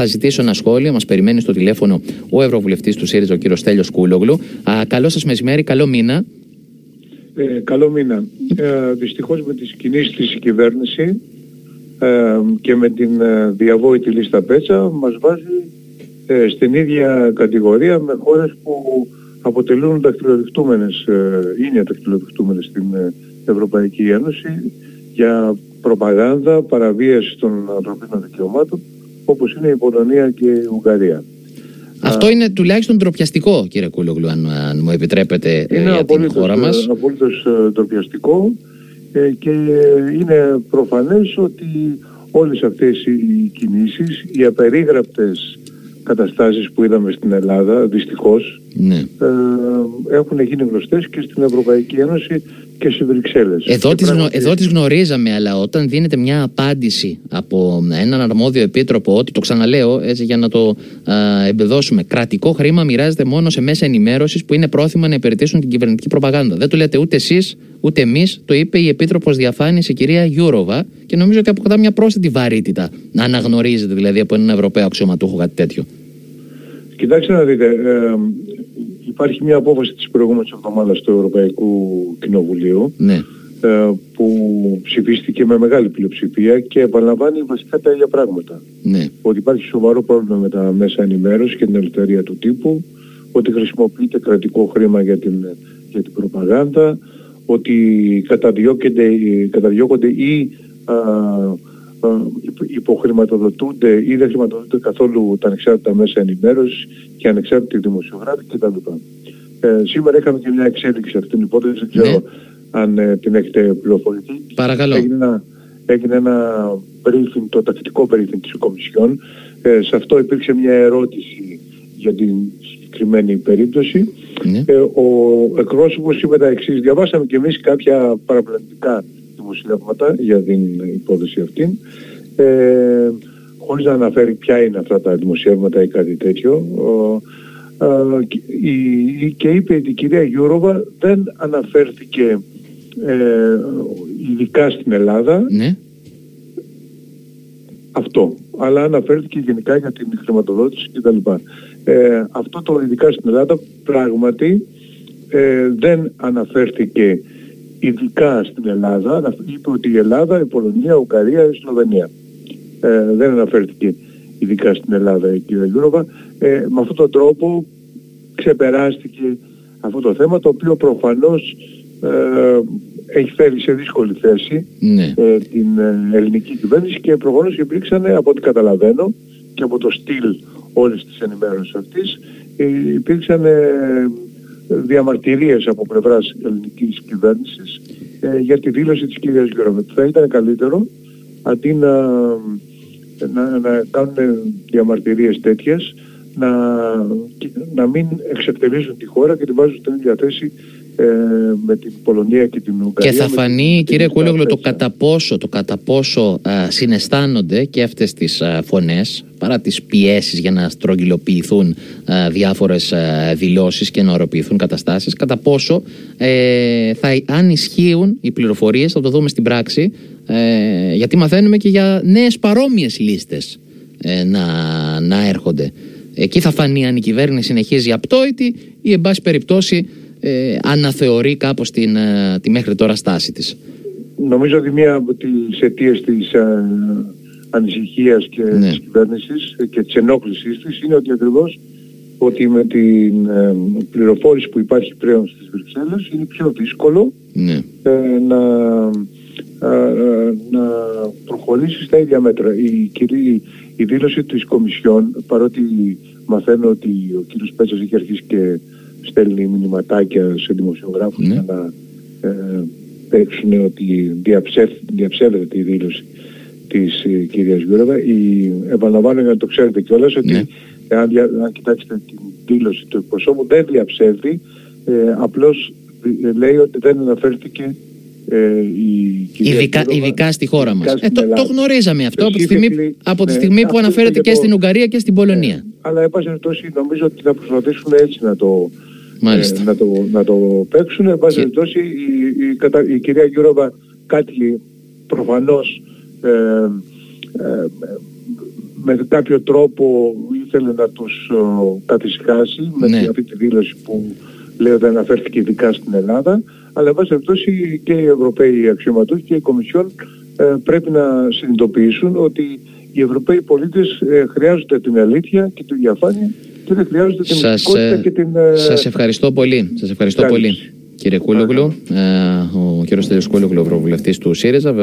θα ζητήσω ένα σχόλιο. Μας περιμένει στο τηλέφωνο ο Ευρωβουλευτής του ΣΥΡΙΖΑ, ο κύριος Στέλιος Κούλογλου. καλό σας μεσημέρι, καλό μήνα. Ε, καλό μήνα. Ε, δυστυχώς με τις κινήσεις της κυβέρνηση ε, και με την ε, διαβόητη λίστα πέτσα μας βάζει ε, στην ίδια κατηγορία με χώρες που αποτελούν δακτυλοδεικτούμενες, ε, είναι δακτυλοδεικτούμενες στην Ευρωπαϊκή Ένωση για προπαγάνδα, παραβίαση των ανθρωπίνων δικαιωμάτων όπως είναι η Πολωνία και η Ουγγαρία. Αυτό είναι τουλάχιστον ντροπιαστικό, κύριε Κούλογλου, αν, αν μου επιτρέπετε είναι για την χώρα μας. Είναι απολύτως ντροπιαστικό ε, και είναι προφανές ότι όλες αυτές οι κινήσεις, οι απερίγραπτες καταστάσεις που είδαμε στην Ελλάδα, δυστυχώς, ναι. ε, έχουν γίνει γνωστές και στην Ευρωπαϊκή Ένωση και στις Βρυξέλλες. Εδώ, τις, εδώ τις γνωρίζαμε, αλλά όταν δίνεται μια απάντηση από έναν αρμόδιο επίτροπο, ότι το ξαναλέω έτσι για να το α, εμπεδώσουμε, κρατικό χρήμα μοιράζεται μόνο σε μέσα ενημέρωσης που είναι πρόθυμα να υπηρετήσουν την κυβερνητική προπαγάνδα. Δεν το λέτε ούτε εσείς, ούτε εμείς, το είπε η Επίτροπος Διαφάνειας η κυρία Γιούροβα και νομίζω ότι αποκτά μια πρόσθετη βαρύτητα να αναγνωρίζετε δηλαδή από έναν Ευρωπαίο αξιωματούχο κάτι τέτοιο. Κοιτάξτε να δείτε, ε, υπάρχει μια απόφαση της προηγούμενης εβδομάδας του Ευρωπαϊκού Κοινοβουλίου ναι. ε, που ψηφίστηκε με μεγάλη πλειοψηφία και επαναλαμβάνει βασικά τα ίδια πράγματα. Ναι. Ότι υπάρχει σοβαρό πρόβλημα με τα μέσα ενημέρωσης και την ελευθερία του τύπου, ότι χρησιμοποιείται κρατικό χρήμα για την, για την προπαγάνδα, ότι καταδιώκονται, καταδιώκονται ή α, υποχρηματοδοτούνται ή δεν χρηματοδοτούνται καθόλου τα ανεξάρτητα μέσα ενημέρωσης και ανεξάρτητοι δημοσιογράφοι κτλ. Ε, σήμερα είχαμε και μια εξέλιξη αυτή την υπόθεση, δεν ξέρω Ναι. αν ε, την έχετε πληροφορηθεί. Παρακαλώ. Έγινε ένα, έγινε ένα briefing, το τακτικό briefing της Κομισιόν. Ε, σε αυτό υπήρξε μια ερώτηση για την συγκεκριμένη περίπτωση. Ναι. Ε, ο εκπρόσωπος είπε τα εξής. Διαβάσαμε και εμείς κάποια παραπλανητικά δημοσιεύματα για την υπόθεση αυτή. Ε, χωρίς να αναφέρει ποια είναι αυτά τα δημοσιεύματα ή κάτι τέτοιο. Ο, α, και- η- και είπε ότι η κυρία Γιούροβα δεν αναφέρθηκε ε, ειδικά στην Ελλάδα Ναι. αυτό, αλλά αναφέρθηκε γενικά για την χρηματοδότηση κτλ. Ε, αυτό το ειδικά στην Ελλάδα πράγματι ε, δεν αναφέρθηκε ειδικά στην Ελλάδα, ανα- είπε ότι η Ελλάδα, η Πολωνία, η Ουγγαρία, η Σλοβενία. Ε, δεν αναφέρθηκε ειδικά στην Ελλάδα η κυρία Γιούροβα. Ε, με αυτόν τον τρόπο ξεπεράστηκε αυτό το θέμα το οποίο προφανώς ε, έχει φέρει σε δύσκολη θέση Ναι. ε, την ε, ελληνική κυβέρνηση και προφανώς υπήρξαν από ό,τι καταλαβαίνω και από το στυλ όλης της ενημέρωσης αυτής ε, υπήρξαν ε, διαμαρτυρίες από πλευράς ελληνικής κυβέρνησης ε, για τη δήλωση της κυρίας Γιώργου. Θα ήταν καλύτερο αντί να, να, να κάνουν διαμαρτυρίες τέτοιες να, να μην εξευτελίζουν τη χώρα και τη βάζουν στην ίδια θέση ε, με την Πολωνία και την Ουγγαρία. Και θα με την- φανεί, την κύριε Ισπανία. Κούλογλου, το κατά πόσο, το κατά πόσο α, συναισθάνονται και αυτές τις α, φωνές, παρά τις πιέσεις για να στρογγυλοποιηθούν α, διάφορες α, δηλώσεις και να οροποιηθούν καταστάσεις, κατά πόσο ε, θα, αν ισχύουν οι πληροφορίες, θα το δούμε στην πράξη, ε, γιατί μαθαίνουμε και για νέες παρόμοιες λίστες ε, να, να έρχονται. Εκεί θα φανεί αν η κυβέρνηση συνεχίζει απτόητη ή εν πάση περιπτώσει ε, αναθεωρεί κάπως την, ε, τη μέχρι τώρα στάση της. Νομίζω ότι μία από τις αιτίες της ε, ανησυχίας και Ναι. της κυβέρνησης και της ενόχλησης της είναι ότι ακριβώς ότι με την ε, πληροφόρηση που υπάρχει πλέον στις Βρυξέλλες είναι πιο δύσκολο Ναι. ε, να, ε, ε, να προχωρήσει στα ίδια μέτρα. Η, κυρί, η δήλωση της Κομισιόν, παρότι μαθαίνω ότι ο κύριος Πέτσας έχει αρχίσει και στέλνει μηνυματάκια σε δημοσιογράφους Ναι. για να ε, παίξουν ότι διαψεύδ, διαψεύδεται η δήλωση της ε, κυρίας Γιούροβα. Η, επαναλαμβάνω για να το ξέρετε κιόλας ότι Ναι. αν, δια- αν κοιτάξετε την δήλωση του εκπροσώπου δεν διαψεύδει, ε, απλώς ε, λέει ότι δεν αναφέρθηκε ε, η κυρία Ειδικά, Γιούροβα ειδικά στη χώρα μας. ειδικά Ε, στην το, το Ελλάδα. γνωρίζαμε αυτό από τη στιγμή, Specifically, από τη ναι, στιγμή που αυτό αναφέρεται είναι και το- στην Ουγγαρία και στην Πολωνία. Ε, αλλά εν πάση περιπτώσει νομίζω ότι θα προσπαθήσουν έτσι να το, Μάλιστα. ε, να το, να το παίξουν. Εν πάση Και- περιπτώσει η, η, κατα- η κυρία Γιούροβα κάτι προφανώς ε, ε, με κάποιο τρόπο ήθελε να τους καθησυχάσει με Ναι. αυτή τη δήλωση που λέει ότι αναφέρθηκε ειδικά στην Ελλάδα αλλά εν πάση περιπτώσει και οι Ευρωπαίοι αξιωματούχοι και η Κομισιόν ε, πρέπει να συνειδητοποιήσουν ότι οι Ευρωπαίοι πολίτες ε, χρειάζονται την αλήθεια και την διαφάνεια και δεν χρειάζονται την Σας, μυστικότητα ε, και την... ε, Σας ευχαριστώ πολύ. Σας ευχαριστώ Καλή. πολύ. Κύριε Κούλογλου, ε, ο κύριος Τέλειος Κούλογλου, Ευρωβουλευτής του ΣΥΡΙΖΑ.